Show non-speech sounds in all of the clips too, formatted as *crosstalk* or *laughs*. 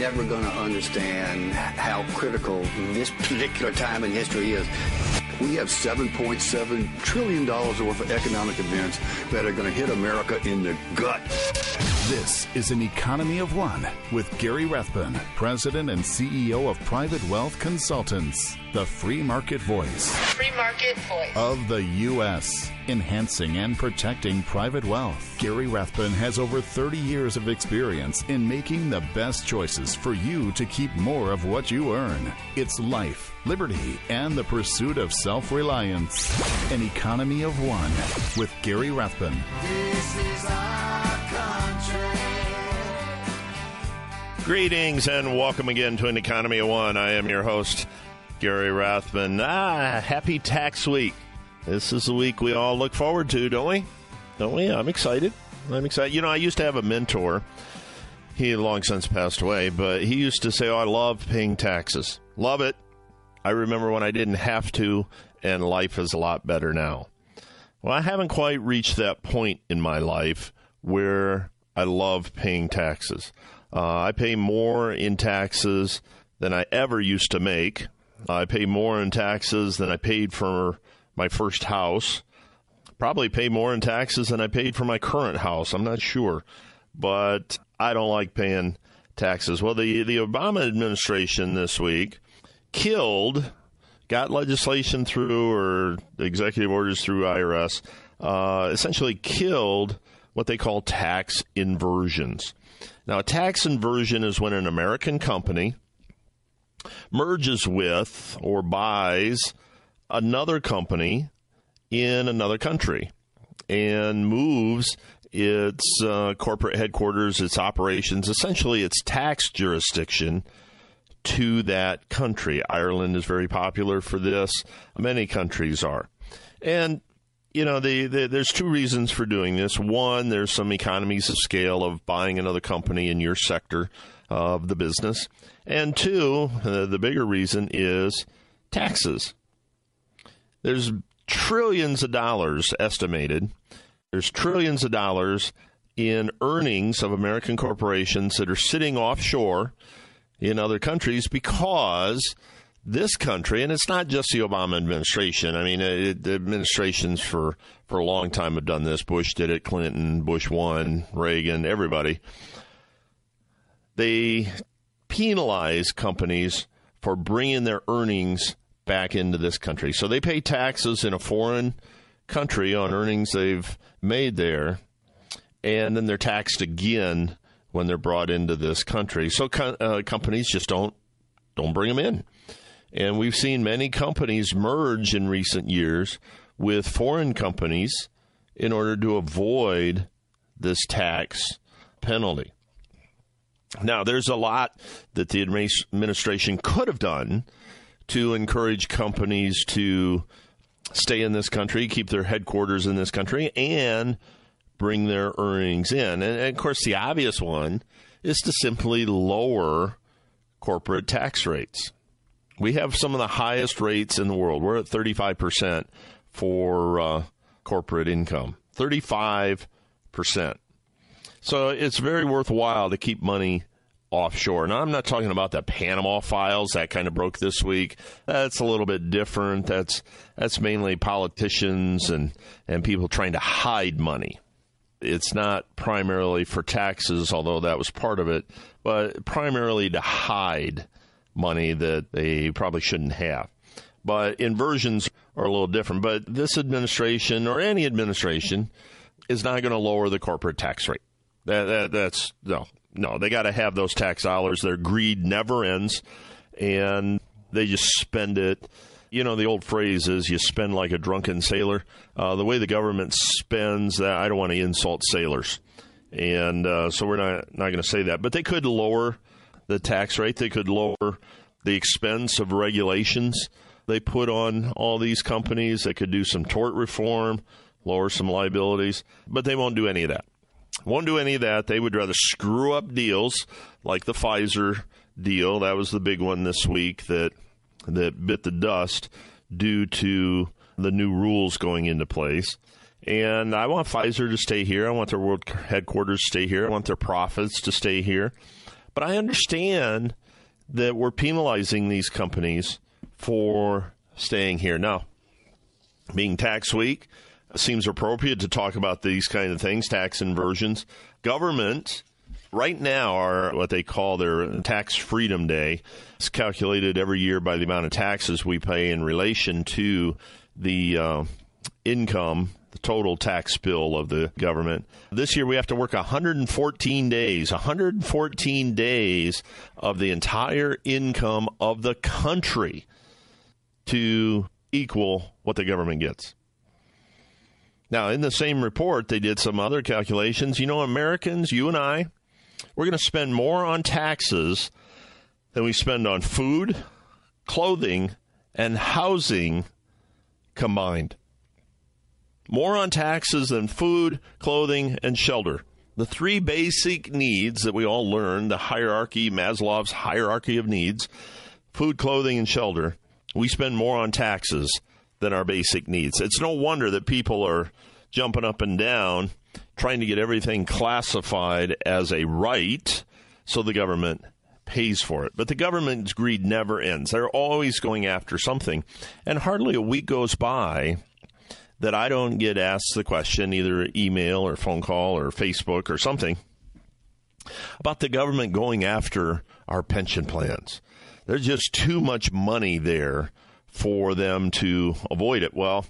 people are never going to understand how critical this particular time in history is. We have $7.7 trillion worth of economic events that are going to hit America in the gut. This is an economy of one with Gary Rathbun, President and CEO of Private Wealth Consultants, the free market voice. Free market voice. Of the U.S., enhancing and protecting private wealth. Gary Rathbun has over 30 years of experience in making the best choices for you to keep more of what you earn. It's life, liberty, and the pursuit of self reliance. An economy of one with Gary Rathbun. This is our country. Greetings and welcome again to an Economy of One. I am your host, Gary Rathbun. Ah, happy tax week. This is the week we all look forward to, don't we? Don't we? I'm excited. I'm excited. You know, I used to have a mentor. He long since passed away, but he used to say, Oh, I love paying taxes. Love it. I remember when I didn't have to, and life is a lot better now. Well, I haven't quite reached that point in my life where I love paying taxes. Uh, I pay more in taxes than I ever used to make. I pay more in taxes than I paid for my first house. Probably pay more in taxes than I paid for my current house. I'm not sure. But I don't like paying taxes. Well, the, the Obama administration this week killed, got legislation through or executive orders through IRS, uh, essentially killed what they call tax inversions. Now, a tax inversion is when an American company merges with or buys another company in another country and moves its uh, corporate headquarters, its operations, essentially its tax jurisdiction to that country. Ireland is very popular for this. Many countries are. And you know, the, the, there's two reasons for doing this. One, there's some economies of scale of buying another company in your sector of the business. And two, uh, the bigger reason is taxes. There's trillions of dollars estimated. There's trillions of dollars in earnings of American corporations that are sitting offshore in other countries because this country, and it's not just the Obama administration. I mean, it, the administrations for for a long time have done this. Bush did it, Clinton, Bush one, Reagan, everybody. They penalize companies for bringing their earnings back into this country. So they pay taxes in a foreign country on earnings they've made there, and then they're taxed again when they're brought into this country. So uh, companies just don't don't bring them in. And we've seen many companies merge in recent years with foreign companies in order to avoid this tax penalty. Now, there's a lot that the administration could have done to encourage companies to stay in this country, keep their headquarters in this country, and bring their earnings in. And, and of course, the obvious one is to simply lower corporate tax rates. We have some of the highest rates in the world. We're at 35% for uh, corporate income. 35%. So it's very worthwhile to keep money offshore. Now, I'm not talking about the Panama files that kind of broke this week. That's a little bit different. That's that's mainly politicians and and people trying to hide money. It's not primarily for taxes, although that was part of it, but primarily to hide money that they probably shouldn't have. But inversions are a little different. But this administration or any administration is not going to lower the corporate tax rate. That, that, that's no, no. They got to have those tax dollars. Their greed never ends, and they just spend it. You know, the old phrase is you spend like a drunken sailor. Uh, the way the government spends that, I don't want to insult sailors. And uh, so we're not, not going to say that. But they could lower the tax rate. They could lower the expense of regulations they put on all these companies. They could do some tort reform, lower some liabilities, but they won't do any of that. Won't do any of that. They would rather screw up deals like the Pfizer deal. That was the big one this week that that bit the dust due to the new rules going into place. And I want Pfizer to stay here. I want their world headquarters to stay here. I want their profits to stay here. But I understand that we're penalizing these companies for staying here. Now, being tax week, seems appropriate to talk about these kind of things, tax inversions. Government right now are what they call their tax freedom day. It's calculated every year by the amount of taxes we pay in relation to the uh, income the total tax bill of the government. This year we have to work 114 days, 114 days of the entire income of the country to equal what the government gets. Now, in the same report, they did some other calculations. You know, Americans, you and I, we're going to spend more on taxes than we spend on food, clothing, and housing combined. More on taxes than food, clothing, and shelter. The three basic needs that we all learn the hierarchy, Maslow's hierarchy of needs, food, clothing, and shelter, we spend more on taxes than our basic needs. It's no wonder that people are jumping up and down trying to get everything classified as a right so the government pays for it. But the government's greed never ends. They're always going after something. And hardly a week goes by that I don't get asked the question, either email or phone call or Facebook or something, about the government going after our pension plans. There's just too much money there for them to avoid it. Well,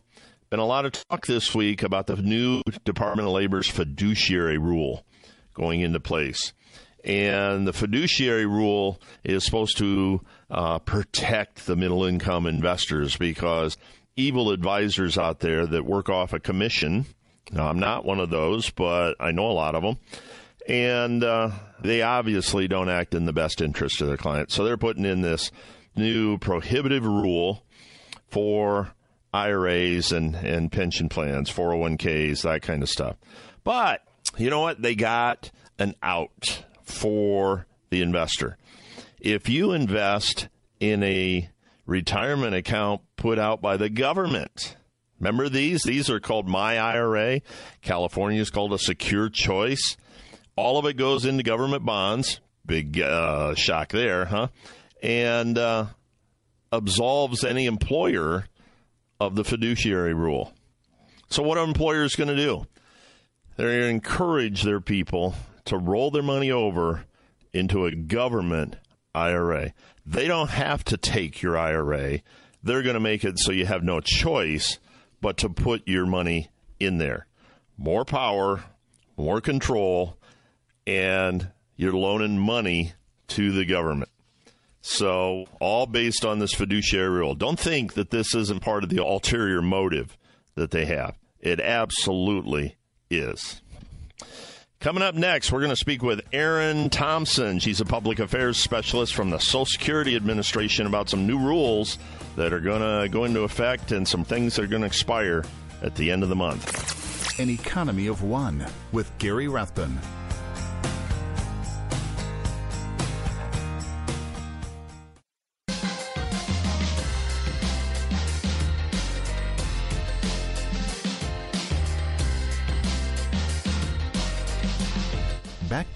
been a lot of talk this week about the new Department of Labor's fiduciary rule going into place. And the fiduciary rule is supposed to uh, protect the middle income investors because evil advisors out there that work off a commission. Now, I'm not one of those, but I know a lot of them. And uh, they obviously don't act in the best interest of their clients. So they're putting in this new prohibitive rule for IRAs and, and pension plans, 401ks, that kind of stuff. But you know what? They got an out for the investor. If you invest in a retirement account put out by the government, remember these? These are called My IRA. California is called a secure choice. All of it goes into government bonds. Big uh, shock there, huh? And uh, absolves any employer of the fiduciary rule. So, what are employers going to do? They're going to encourage their people to roll their money over into a government IRA. They don't have to take your IRA. They're going to make it so you have no choice but to put your money in there. More power, more control, and you're loaning money to the government. So, all based on this fiduciary rule. Don't think that this isn't part of the ulterior motive that they have. It absolutely is. Coming up next, we're going to speak with Erin Thompson. She's a public affairs specialist from the Social Security Administration about some new rules that are going to go into effect and some things that are going to expire at the end of the month. An Economy of One with Gary Rathbun.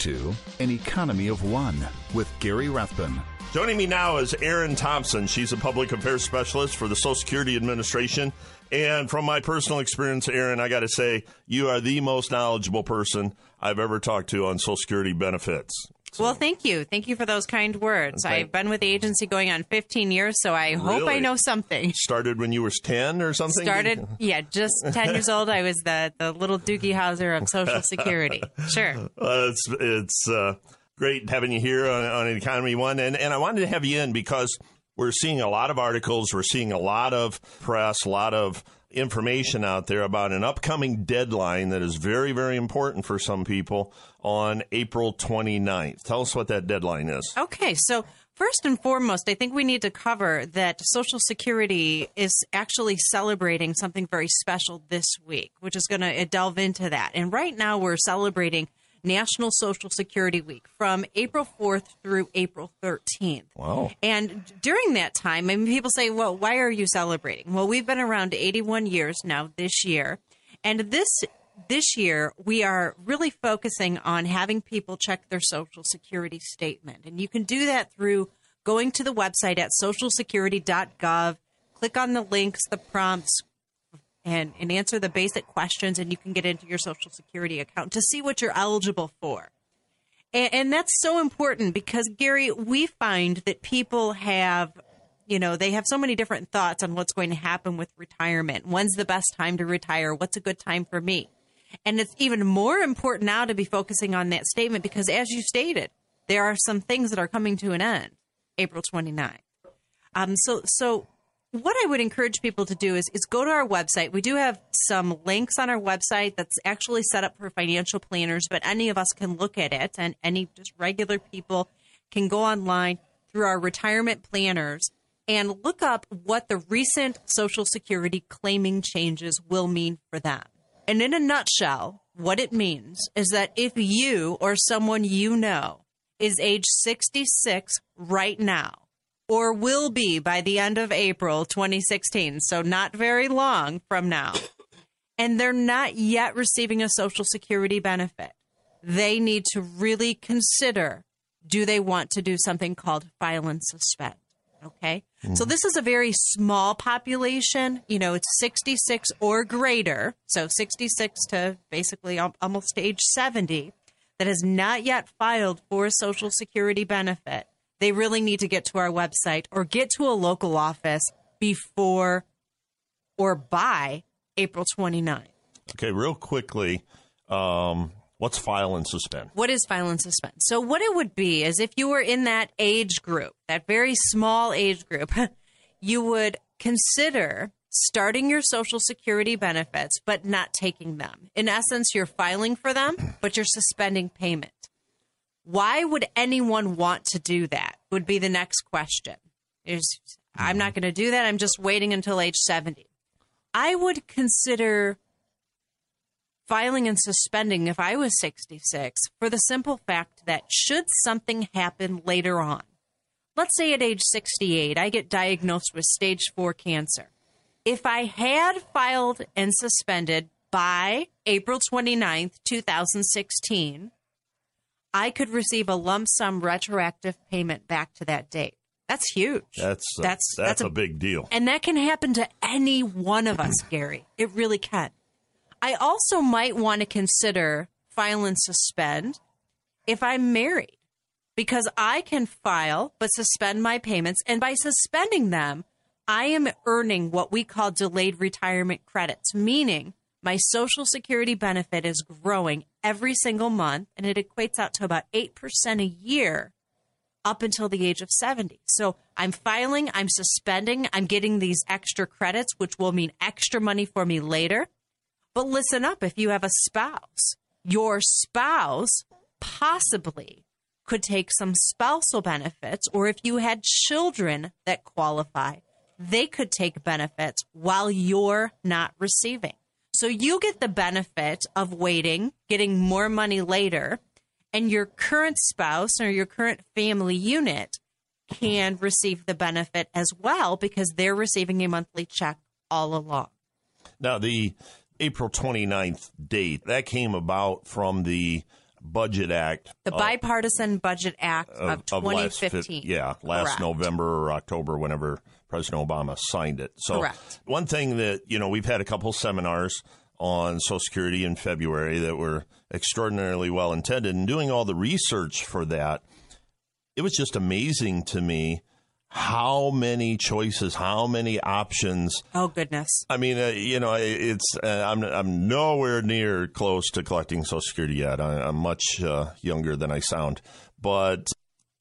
To An Economy of One with Gary Rathbun. Joining me now is Erin Thompson. She's a public affairs specialist for the Social Security Administration. And from my personal experience, Erin, I got to say, you are the most knowledgeable person I've ever talked to on Social Security benefits. So. Well, thank you. Thank you for those kind words. Okay. I've been with the agency going on 15 years, so I hope? I know something. *laughs* Started when you were 10 or something? Started, *laughs* yeah, just 10 years old. I was the, the little Doogie Howser of Social *laughs* Security. Sure. Well, it's it's uh, great having you here on, on Economy One. And, and I wanted to have you in because we're seeing a lot of articles, we're seeing a lot of press, a lot of information out there about an upcoming deadline that is very, very important for some people on April 29th. Tell us what that deadline is. Okay, so First and foremost, I think we need to cover that Social Security is actually celebrating something very special this week, which is going to uh, delve into that. And right now, we're celebrating National Social Security Week from April 4th through April 13th. Wow. And during that time, I mean, people say, well, why are you celebrating? Well, we've been around 81 years now this year. And this this year we are really focusing on having people check their social security statement. And you can do that through going to the website at socialsecurity.gov, click on the links, the prompts, and, and answer the basic questions, and you can get into your social security account to see what you're eligible for. And, and that's so important because, Gary, we find that people have you know, they have so many different thoughts on what's going to happen with retirement. When's the best time to retire? What's a good time for me? And it's even more important now to be focusing on that statement because, as you stated, there are some things that are coming to an end April 29th. Um, so, so what I would encourage people to do is, is go to our website. We do have some links on our website that's actually set up for financial planners, but any of us can look at it, and any just regular people can go online through our retirement planners and look up what the recent Social Security claiming changes will mean for them. And in a nutshell, what it means is that if you or someone you know is age 66 right now, or will be by the end of April 2016, so not very long from now, *coughs* and they're not yet receiving a Social Security benefit, they need to really consider do they want to do something called file and suspend? Okay. Mm-hmm. So this is a very small population. You know, it's 66 or greater. So 66 to basically almost age 70 that has not yet filed for a Social Security benefit. They really need to get to our website or get to a local office before or by April 29th. Okay, real quickly. Um, What's file and suspend? What is file and suspend? So, what it would be is if you were in that age group, that very small age group, *laughs* you would consider starting your Social Security benefits, but not taking them. In essence, you're filing for them, but you're suspending payment. Why would anyone want to do that? Would be the next question. Is I'm not mm-hmm. going to do that. I'm just waiting until age 70. I would consider filing and suspending if I was 66 for the simple fact that should something happen later on, let's say at age 68, I get diagnosed with stage four cancer. If I had filed and suspended by April 29th, 2016, I could receive a lump sum retroactive payment back to that date. That's huge. That's a, that's that's, a, a big deal. And that can happen to any one of us, Gary. It really can. I also might want to consider file and suspend if I'm married because I can file but suspend my payments. And by suspending them, I am earning what we call delayed retirement credits, meaning my Social Security benefit is growing every single month and it equates out to about 8% a year up until the age of 70. So I'm filing, I'm suspending, I'm getting these extra credits, which will mean extra money for me later. But listen up if you have a spouse, your spouse possibly could take some spousal benefits, or if you had children that qualify, they could take benefits while you're not receiving. So you get the benefit of waiting, getting more money later, and your current spouse or your current family unit can receive the benefit as well because they're receiving a monthly check all along. Now, the April 29th date. That came about from the Budget Act. The Bipartisan Budget Act of, of 2015. Last, yeah, last Correct. November or October, whenever President Obama signed it. So, Correct. one thing that, you know, we've had a couple seminars on Social Security in February that were extraordinarily well intended. And doing all the research for that, it was just amazing to me how many choices, how many options. Oh goodness! I mean, uh, you know, it's uh, I'm I'm nowhere near close to collecting Social Security yet. I, am much uh, younger than I sound, but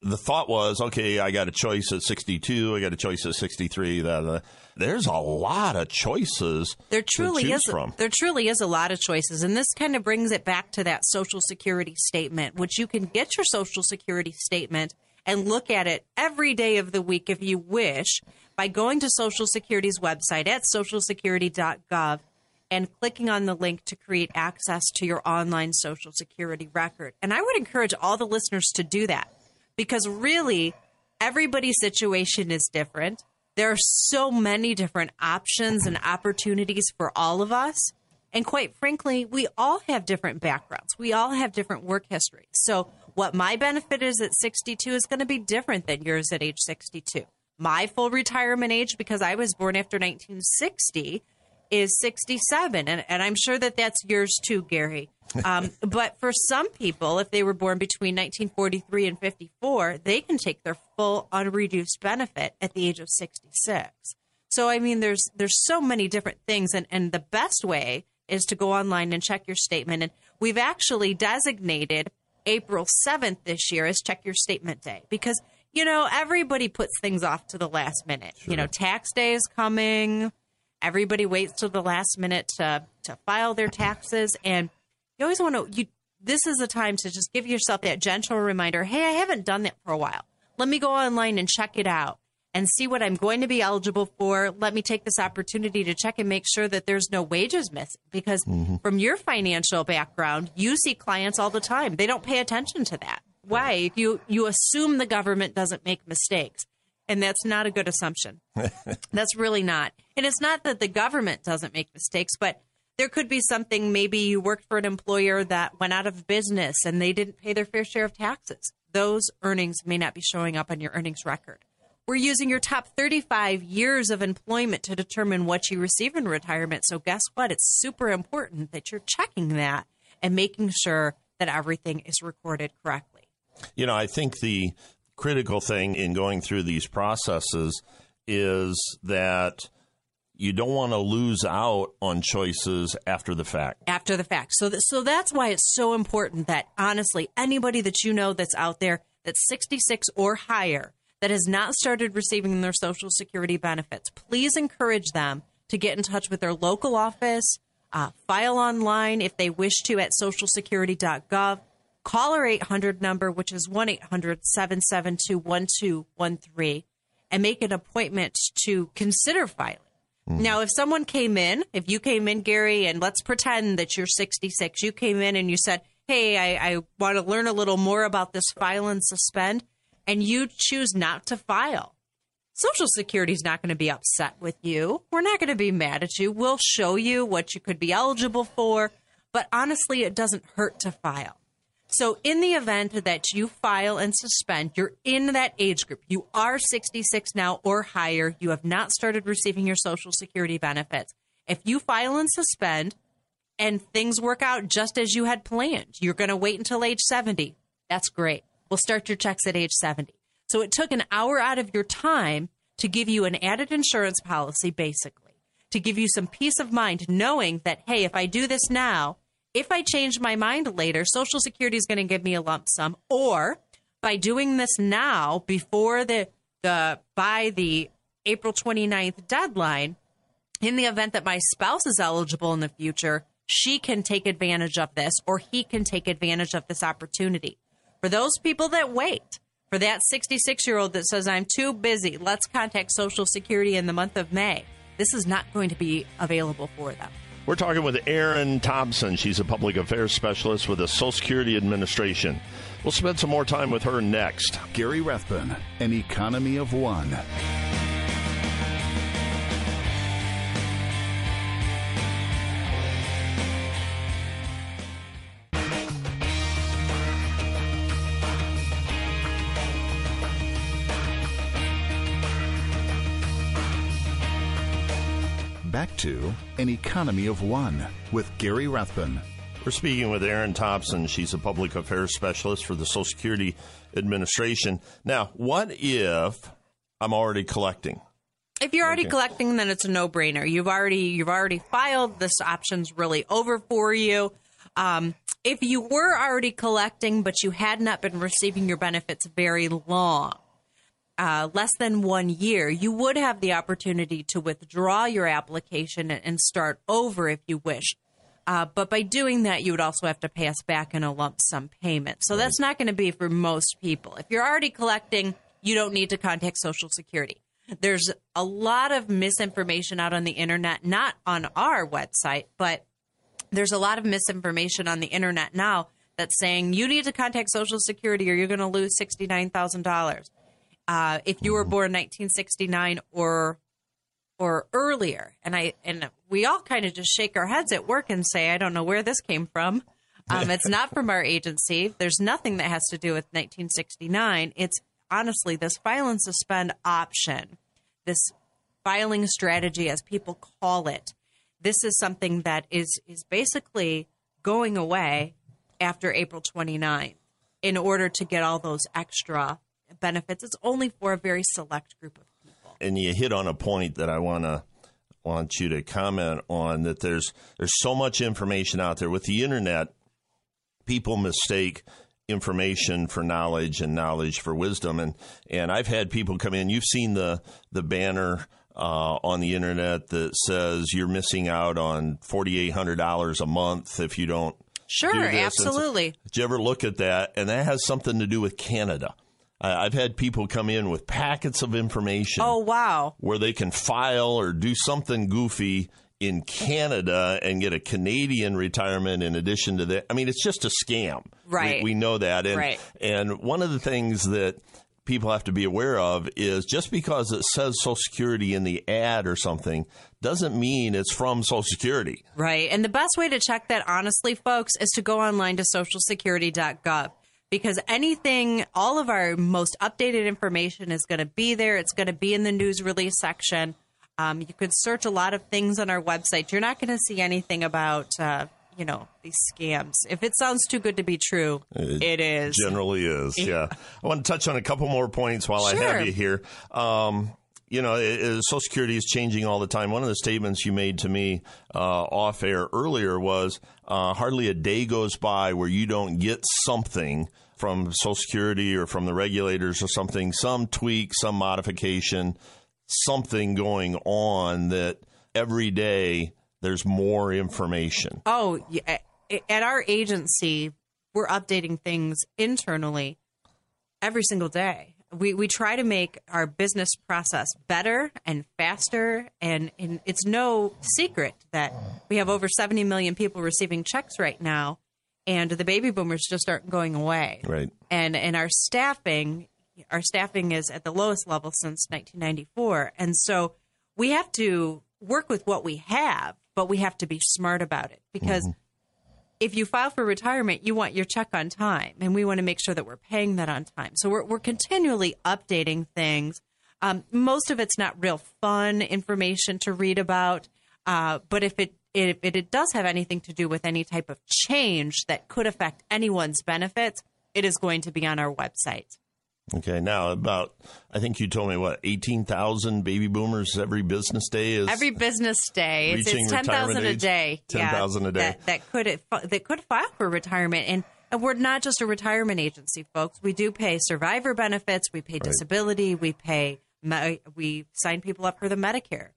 the thought was, okay, I got a choice at 62, I got a choice at 63. That there's a lot of choices. There truly is. From. There truly is a lot of choices, and this kind of brings it back to that Social Security statement, which you can get your Social Security statement and look at it every day of the week if you wish by going to Social Security's website at socialsecurity.gov and clicking on the link to create access to your online Social Security record. And I would encourage all the listeners to do that because really everybody's situation is different. There are so many different options and opportunities for all of us. And quite frankly, we all have different backgrounds. We all have different work histories. So what my benefit is at 62 is going to be different than yours at age 62. My full retirement age, because I was born after 1960, is 67. And, and I'm sure that that's yours too, Gary. Um, *laughs* but for some people, if they were born between 1943 and 54, they can take their full unreduced benefit at the age of 66. So I mean, there's there's so many different things, and and the best way is to go online and check your statement. And we've actually designated April 7th this year as check your statement day because you know everybody puts things off to the last minute. Sure. You know, tax day is coming. Everybody waits till the last minute to to file their taxes, and you always want to you. This is a time to just give yourself that gentle reminder. Hey, I haven't done that for a while. Let me go online and check it out and see what I'm going to be eligible for. Let me take this opportunity to check and make sure that there's no wages missing because mm-hmm. from your financial background, you see clients all the time. They don't pay attention to that. Why? You you assume the government doesn't make mistakes. And that's not a good assumption. *laughs* that's really not. And it's not that the government doesn't make mistakes, but there could be something maybe you worked for an employer that went out of business and they didn't pay their fair share of taxes. Those earnings may not be showing up on your earnings record. We're using your top 35 years of employment to determine what you receive in retirement. So, guess what? It's super important that you're checking that and making sure that everything is recorded correctly. You know, I think the critical thing in going through these processes is that you don't want to lose out on choices after the fact. After the fact. So, th- so that's why it's so important that honestly, anybody that you know that's out there that's 66 or higher that has not started receiving their Social Security benefits, please encourage them to get in touch with their local office, uh, file online if they wish to at socialsecurity.gov, call our 800 number, which is 1 800 772 1213, and make an appointment to consider filing. Mm. Now, if someone came in, if you came in, Gary, and let's pretend that you're 66, you came in and you said, Hey, I, I want to learn a little more about this file and suspend and you choose not to file. Social Security is not going to be upset with you. We're not going to be mad at you. We'll show you what you could be eligible for, but honestly, it doesn't hurt to file. So, in the event that you file and suspend, you're in that age group. You are 66 now or higher. You have not started receiving your Social Security benefits. If you file and suspend and things work out just as you had planned, you're going to wait until age 70. That's great We'll start your checks at age 70. So it took an hour out of your time to give you an added insurance policy, basically, to give you some peace of mind, knowing that, hey, if I do this now, if I change my mind later, Social Security is going to give me a lump sum. Or by doing this now, before the, the by the April 29th deadline, in the event that my spouse is eligible in the future, she can take advantage of this or he can take advantage of this opportunity. For those people that wait, for that 66 year old that says, I'm too busy, let's contact Social Security in the month of May, this is not going to be available for them. We're talking with Erin Thompson. She's a public affairs specialist with the Social Security Administration. We'll spend some more time with her next. Gary Rathbun, An Economy of One. An Economy of One with Gary Rathbun. We're speaking with Erin Thompson. She's a public affairs specialist for the Social Security Administration. Now, what if I'm already collecting? If you're already okay. collecting, then it's a no-brainer. You've already you've already filed. This option's really over for you. Um, if you were already collecting, but you had not been receiving your benefits very long, uh, less than one year, you would have the opportunity to withdraw your application and start over if you wish. Uh, but by doing that, you would also have to pay us back in a lump sum payment. So that's not going to be for most people. If you're already collecting, you don't need to contact Social Security. There's a lot of misinformation out on the internet, not on our website, but there's a lot of misinformation on the internet now that's saying you need to contact Social Security or you're going to lose $69,000 uh, if you were born 1969 or or earlier, and I and we all kind of just shake our heads at work and say, I don't know where this came from. Um, it's not from our agency. There's nothing that has to do with 1969. It's honestly this file and suspend option, this filing strategy, as people call it. This is something that is is basically going away after April 29th in order to get all those extra benefits. It's only for a very select group of people. And you hit on a point that I want to want you to comment on that there's there's so much information out there with the internet people mistake information for knowledge and knowledge for wisdom and and I've had people come in you've seen the the banner uh, on the internet that says you're missing out on $4800 a month if you don't Sure, do this. absolutely. Did you ever look at that? And that has something to do with Canada. I- I've had people come in with packets of information Oh wow. where they can file or do something goofy in Canada and get a Canadian retirement in addition to that. I mean, it's just a scam. Right. We, we know that. And, Right. and one of the things that people have to be aware of is just because it says Social Security in the ad or something doesn't mean it's from Social Security. Right. And the best way to check that, honestly, folks, is to go online to socialsecurity.gov because anything, all of our most updated information is going to be there. It's going to be in the news release section. Um, you could search a lot of things on our website. You're not going to see anything about, uh, you know, these scams. If it sounds too good to be true, it is. Generally is, yeah. I want to touch on a couple more points while I have you here. Um, you know, it, it- Social Security is changing all the time. One of the statements you made to me uh, off air earlier was uh, hardly a day goes by where you don't get something from Social Security or from the regulators or something, some tweak, some modification, something going on that every day there's more information. Oh, yeah. At our agency, we're updating things internally every single day. We, we try to make our business process better and faster. And, and it's no secret that we have over 70 million people receiving checks right now. And the baby boomers just aren't going away. Right. And, and our staffing, our staffing is at the lowest level since 1994. And so we have to work with what we have, but we have to be smart about it because if you file for retirement, you want your check on time, and we want to make sure that we're paying that on time. So we're, we're continually updating things. Um, most of it's not real fun information to read about, uh, but if it if it, does have anything to do with any type of change that could affect anyone's benefits, it is going to be on our website. Okay, now about I think you told me what eighteen thousand baby boomers every business day is Every business day, it's, it's ten thousand a day. 10,000 a day. That, that could that could file for retirement, and and we're not just a retirement agency, folks. We do pay survivor benefits, we pay disability, we pay we sign people up for the Medicare,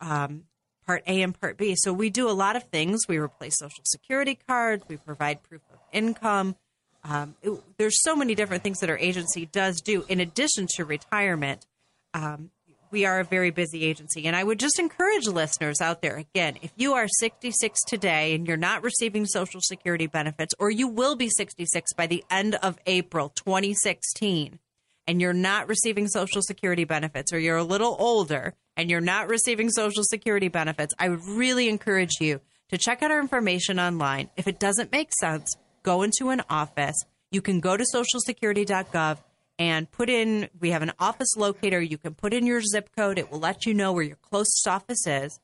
um, Part A and Part B. So we do a lot of things. We replace Social Security cards. We provide proof of income. Um, it- there's so many different things that our agency does do in addition to retirement um, we are a very busy agency. And I would just encourage listeners out there again, if you are 66 today and you're not receiving Social Security benefits, or you will be 66 by the end of April 2016, and you're not receiving Social Security benefits, or you're a little older and you're not receiving Social Security benefits, I would really encourage you to check out our information online. If it doesn't make sense, go into an office. You can go to socialsecurity.gov and put in, we have an office locator. You can put in your zip code, it will let you know where your closest office is,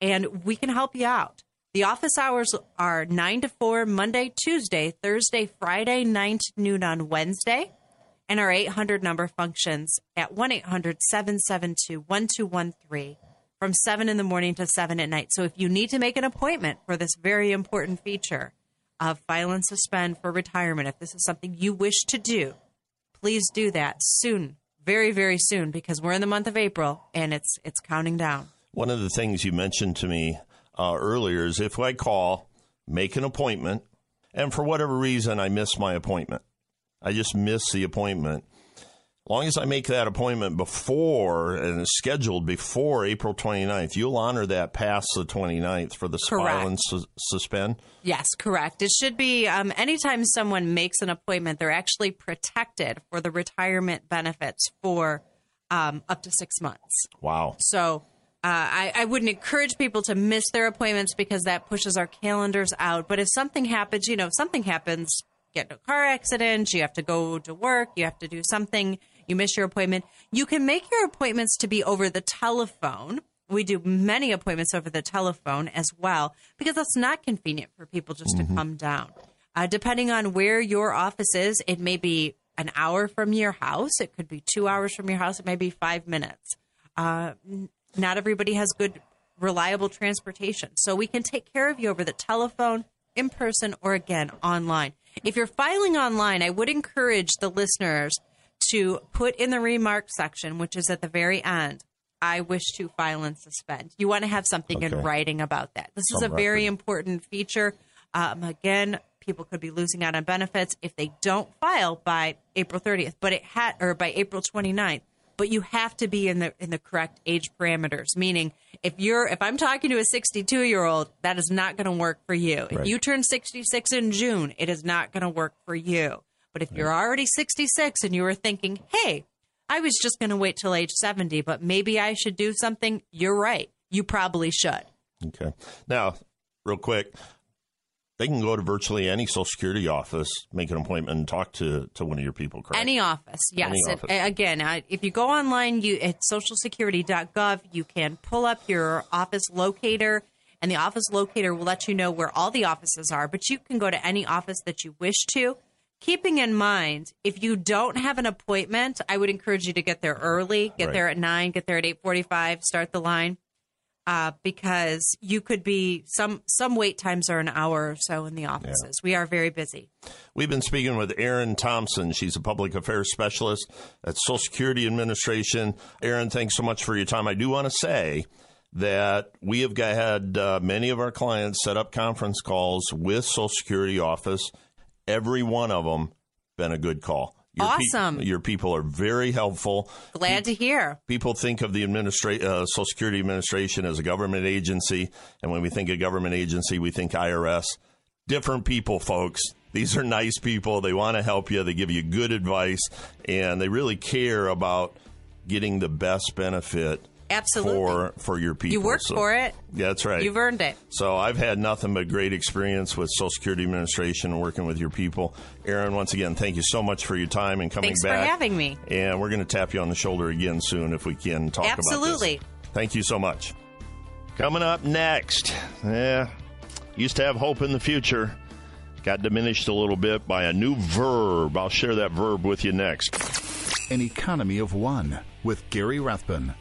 and we can help you out. The office hours are 9 to 4 Monday, Tuesday, Thursday, Friday, 9 to noon on Wednesday. And our 800 number functions at 1 800 772 1213 from 7 in the morning to 7 at night. So if you need to make an appointment for this very important feature of file and suspend for retirement, if this is something you wish to do, please do that soon, very, very soon, because we're in the month of April and it's it's counting down. One of the things you mentioned to me uh, earlier is if I call, make an appointment, and for whatever reason I miss my appointment, I just miss the appointment. As long as I make that appointment before and it's scheduled before April 29th, you'll honor that past the 29th for the file and su- suspend. Yes, correct. It should be um, anytime someone makes an appointment, they're actually protected for the retirement benefits for um, up to six months. Wow. So I, I wouldn't encourage people to miss their appointments because that pushes our calendars out. But if something happens, you know, if something happens, get in a car accident, you have to go to work, you have to do something, you miss your appointment, you can make your appointments to be over the telephone. We do many appointments over the telephone as well because that's not convenient for people just to come down. Uh, depending on where your office is, it may be an hour from your house, it could be two hours from your house, it may be five minutes. Uh, not everybody has good, reliable transportation. So we can take care of you over the telephone, in person, or again, online. If you're filing online, I would encourage the listeners to put in the remark section, which is at the very end, I wish to file and suspend. You want to have something in writing about that. This is a On very important feature. Um, again, people could be losing out on benefits if they don't file by April 30th, but it had or by April 29th. But you have to be in the in the correct age parameters. Meaning, if you're if I'm talking to a 62 year old, that is not going to work for you. If you turn 66 in June, it is not going to work for you. But if you're already 66 and you were thinking, hey, I was just going to wait till age 70, but maybe I should do something, you're right. You probably should. Okay. Now, real quick, they can go to virtually any Social Security office, make an appointment, and talk to, to one of your people, correct? Any office, yes. Any office. again, if you go online, you at socialsecurity.gov, you can pull up your office locator, and the office locator will let you know where all the offices are. But you can go to any office that you wish to. Keeping in mind, if you don't have an appointment, I would encourage you to get there early. Get Right. there at nine. Get there at eight forty-five. Start the line. Uh, because you could be some some wait times are an hour or so in the offices. We are very busy. We've been speaking with Erin Thompson. She's a public affairs specialist at Social Security Administration. Erin, thanks so much for your time. I do want to say that we have got, had uh, many of our clients set up conference calls with Social Security office. Every one of them been a good call. Your Awesome. your people are very helpful. Glad to hear. people think of the administra- uh, Social Security Administration as a government agency, and when we think of government agency, we think IRS. Different people, folks. These are nice people. They want to help you. They give you good advice, and they really care about getting the best benefit Absolutely. for for your people. You worked So- for it. Yeah, That's right. You've earned it. So I've had nothing but great experience with Social Security Administration and working with your people. Erin, once again, thank you so much for your time and coming back. Thanks for having me. And we're going to tap you on the shoulder again soon if we can talk Absolutely. about this. Absolutely. Thank you so much. Coming up next, yeah, used to have hope in the future. Got diminished a little bit by a new verb. I'll share that verb with you next. An Economy of One with Gary Rathbun.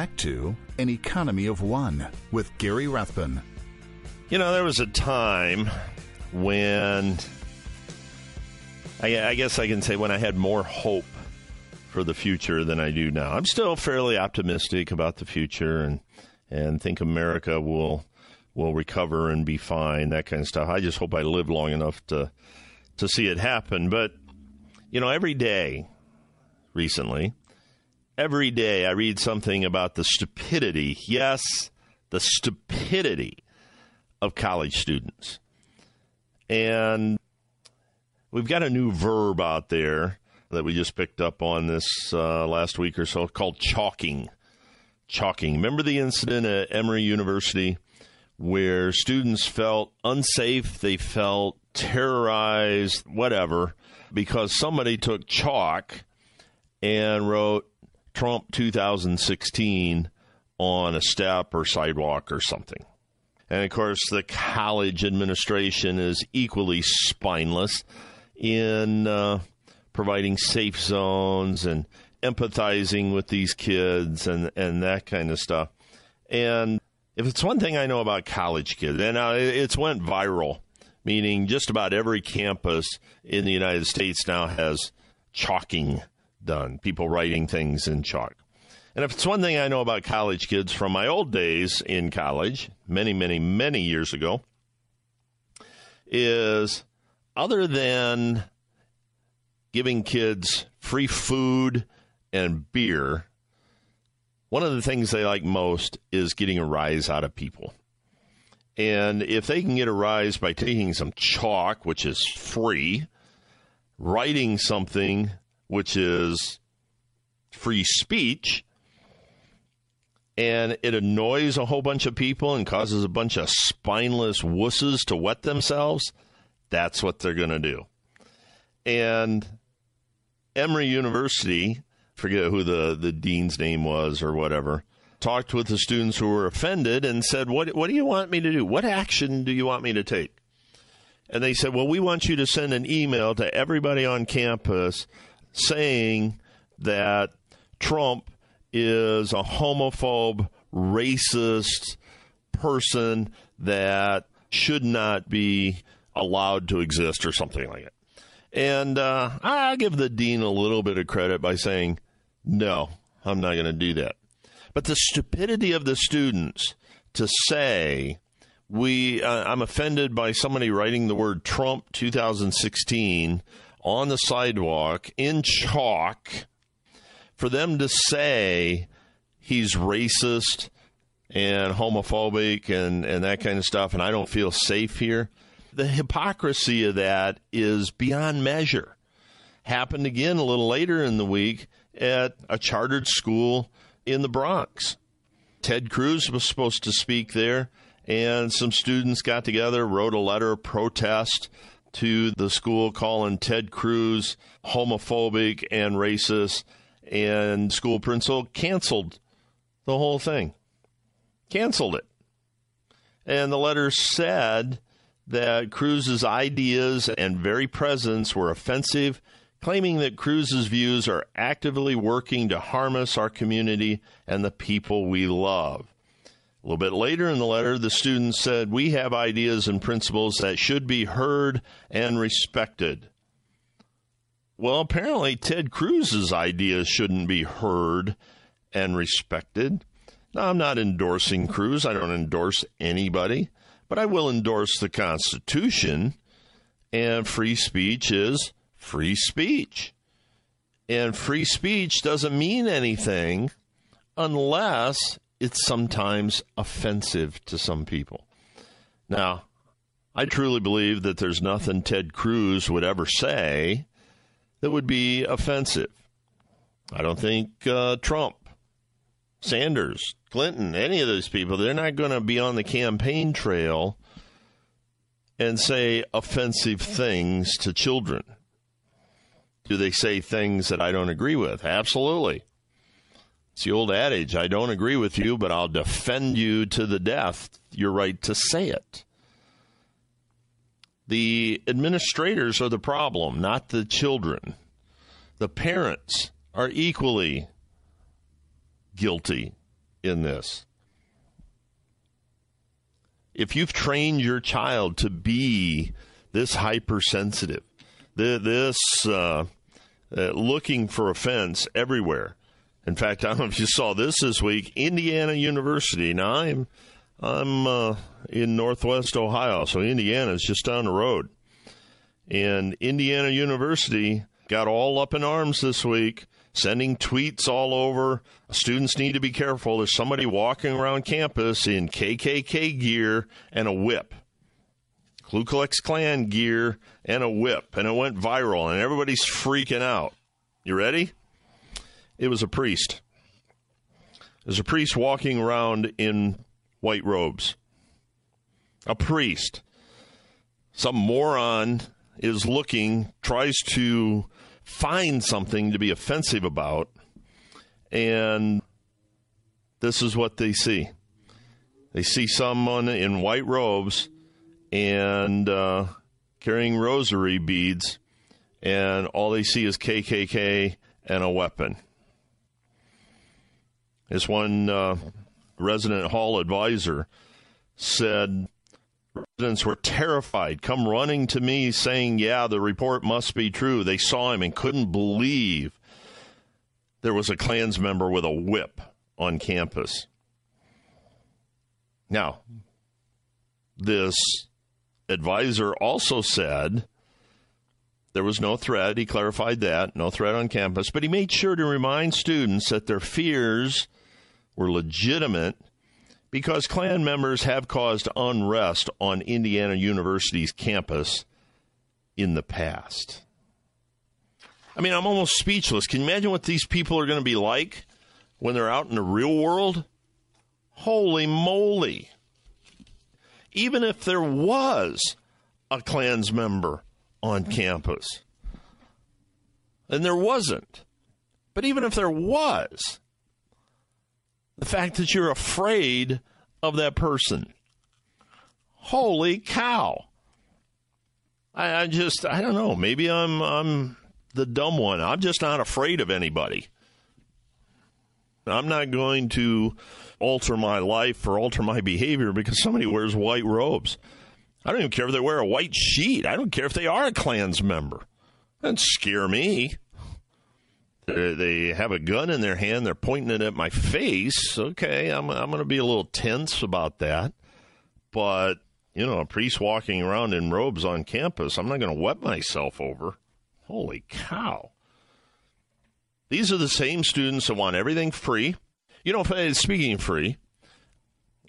Back to An Economy of One with Gary Rathbun. You know, there was a time when I, I guess I can say when I had more hope for the future than I do now. I'm still fairly optimistic about the future and and think America will will recover and be fine, that kind of stuff. I just hope I live long enough to to see it happen. But you know, every day recently, every day I read something about the stupidity, yes, the stupidity of college students. And we've got a new verb out there that we just picked up on this uh, last week or so called chalking. Chalking. Remember the incident at Emory University where students felt unsafe, they felt terrorized, whatever, because somebody took chalk and wrote Trump 2016 on a step or sidewalk or something. And of course, the college administration is equally spineless in uh, providing safe zones and empathizing with these kids and, and that kind of stuff. And if it's one thing I know about college kids, and uh, it's went viral, meaning just about every campus in the United States now has chalking done, people writing things in chalk. And if it's one thing I know about college kids from my old days in college, many, many, many years ago, is other than giving kids free food and beer, one of the things they like most is getting a rise out of people. And if they can get a rise by taking some chalk, which is free, writing something, which is free speech, and it annoys a whole bunch of people and causes a bunch of spineless wusses to wet themselves, that's what they're going to do. And Emory University, forget who the, the dean's name was or whatever, talked with the students who were offended and said, what, what do you want me to do? What action do you want me to take? And they said, Well, we want you to send an email to everybody on campus saying that Trump is a homophobe, racist person that should not be allowed to exist or something like it. And uh, I give the dean a little bit of credit by saying, no, I'm not going to do that. But the stupidity of the students to say, we, uh, I'm offended by somebody writing the word Trump 2016 on the sidewalk in chalk for them to say he's racist and homophobic and, and that kind of stuff, and I don't feel safe here. The hypocrisy of that is beyond measure. Happened again a little later in the week at a chartered school in the Bronx. Ted Cruz was supposed to speak there, and some students got together, wrote a letter of protest to the school calling Ted Cruz homophobic and racist and school principal canceled the whole thing. Canceled it. And the letter said that Cruz's ideas and very presence were offensive, claiming that Cruz's views are actively working to harm us, our community, and the people we love. A little bit later in the letter, the students said, We have ideas and principles that should be heard and respected. Well, apparently, Ted Cruz's ideas shouldn't be heard and respected. Now, I'm not endorsing Cruz. I don't endorse anybody, but I will endorse the Constitution. And free speech is free speech. And free speech doesn't mean anything unless it's sometimes offensive to some people. Now, I truly believe that there's nothing Ted Cruz would ever say that would be offensive. I don't think uh, Trump, Sanders, Clinton, any of those people, they're not going to be on the campaign trail and say offensive things to children. Do they say things that I don't agree with? Absolutely. It's the old adage I don't agree with you, but I'll defend you to the death. You're right to say it. The administrators are the problem, not the children. The parents are equally guilty in this. If you've trained your child to be this hypersensitive, this uh, uh, looking for offense everywhere. In fact, *laughs* I don't know if you saw this this week. Indiana University. Now I'm I'm uh, in Northwest Ohio, so Indiana is just down the road. And Indiana University got all up in arms this week, sending tweets all over. Students need to be careful. There's somebody walking around campus in KKK gear and a whip. Ku Klux Klan gear and a whip, and it went viral, and everybody's freaking out. You ready? It was a priest. There's a priest walking around in white robes. A priest. Some moron is looking, tries to find something to be offensive about, and this is what they see. They see someone in white robes and uh, carrying rosary beads, and all they see is KKK and a weapon. This one uh, resident hall advisor said residents were terrified, come running to me saying, Yeah, the report must be true. They saw him and couldn't believe there was a Klans member with a whip on campus. Now, this advisor also said there was no threat. He clarified that, no threat on campus, but he made sure to remind students that their fears were legitimate because Klan members have caused unrest on Indiana University's campus in the past. I mean, I'm almost speechless. Can you imagine what these people are going to be like when they're out in the real world? Holy moly. Even if there was a Klans member on campus, and there wasn't, but even if there was, the fact that you're afraid of that person. Holy cow. I, I, just I don't know. Maybe I'm I'm the dumb one. I'm just not afraid of anybody. I'm not going to alter my life or alter my behavior because somebody wears white robes. I don't even care if they wear a white sheet. I don't care if they are a Klans member. Doesn't scare me. They have a gun in their hand. They're pointing it at my face. Okay, I'm I'm going to be a little tense about that. But you know, a priest walking around in robes on campus, I'm not going to wet myself over. Holy cow! These are the same students that want everything free. You know, speaking free,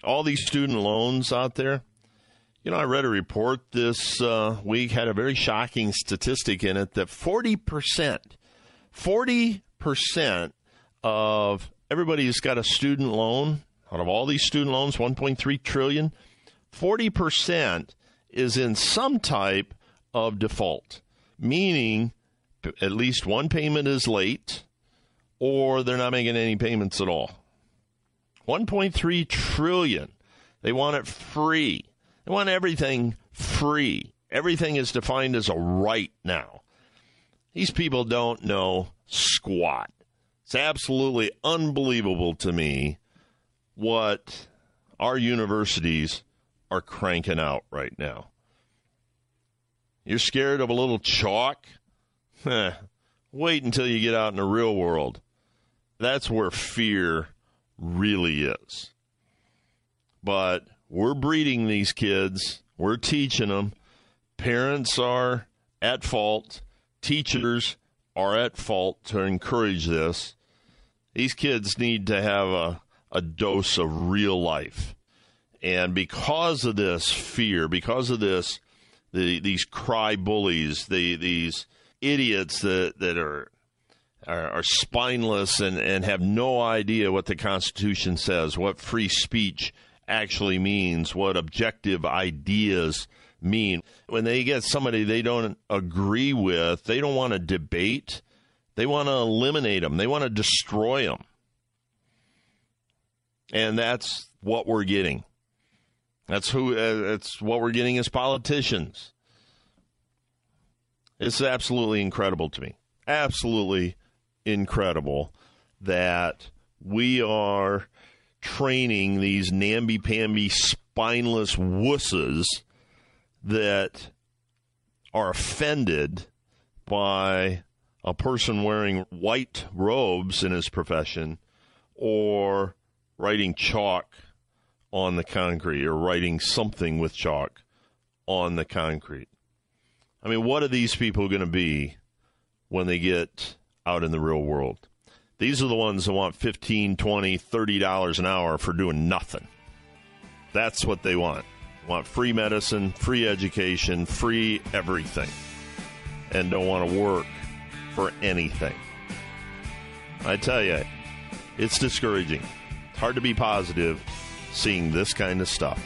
all these student loans out there. You know, I read a report this uh, week had a very shocking statistic in it that 40 percent 40% of everybody who's got a student loan, out of all these student loans, 1.3 trillion, 40% is in some type of default, meaning at least one payment is late or they're not making any payments at all. 1.3 trillion. They want it free. They want everything free. Everything is defined as a right now. These people don't know squat. It's absolutely unbelievable to me what our universities are cranking out right now. You're scared of a little chalk? Wait until you get out in the real world. That's where fear really is. But we're breeding these kids, we're teaching them. Parents are at fault teachers are at fault to encourage this. These kids need to have a, a dose of real life. And because of this fear, because of this, the, these cry bullies, the, these idiots that, that are, are, are spineless and, and have no idea what the Constitution says, what free speech actually means, what objective ideas mean. When they get somebody they don't agree with, they don't want to debate. They want to eliminate them. They want to destroy them. And that's what we're getting. That's who. Uh, that's what we're getting as politicians. It's absolutely incredible to me. Absolutely incredible that we are training these namby-pamby, spineless wusses that are offended by a person wearing white robes in his profession or writing chalk on the concrete or writing something with chalk on the concrete. I mean, what are these people going to be when they get out in the real world? These are the ones that want 15, 20, 30 dollars an hour for doing nothing. That's what they want want free medicine, free education, free everything, and don't want to work for anything. I tell you, it's discouraging. It's hard to be positive seeing this kind of stuff.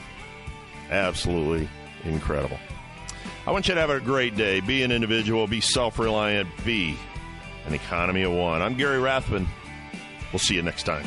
Absolutely incredible. I want you to have a great day. Be an individual, be self reliant, be an economy of one. I'm Gary Rathbun. We'll see you next time.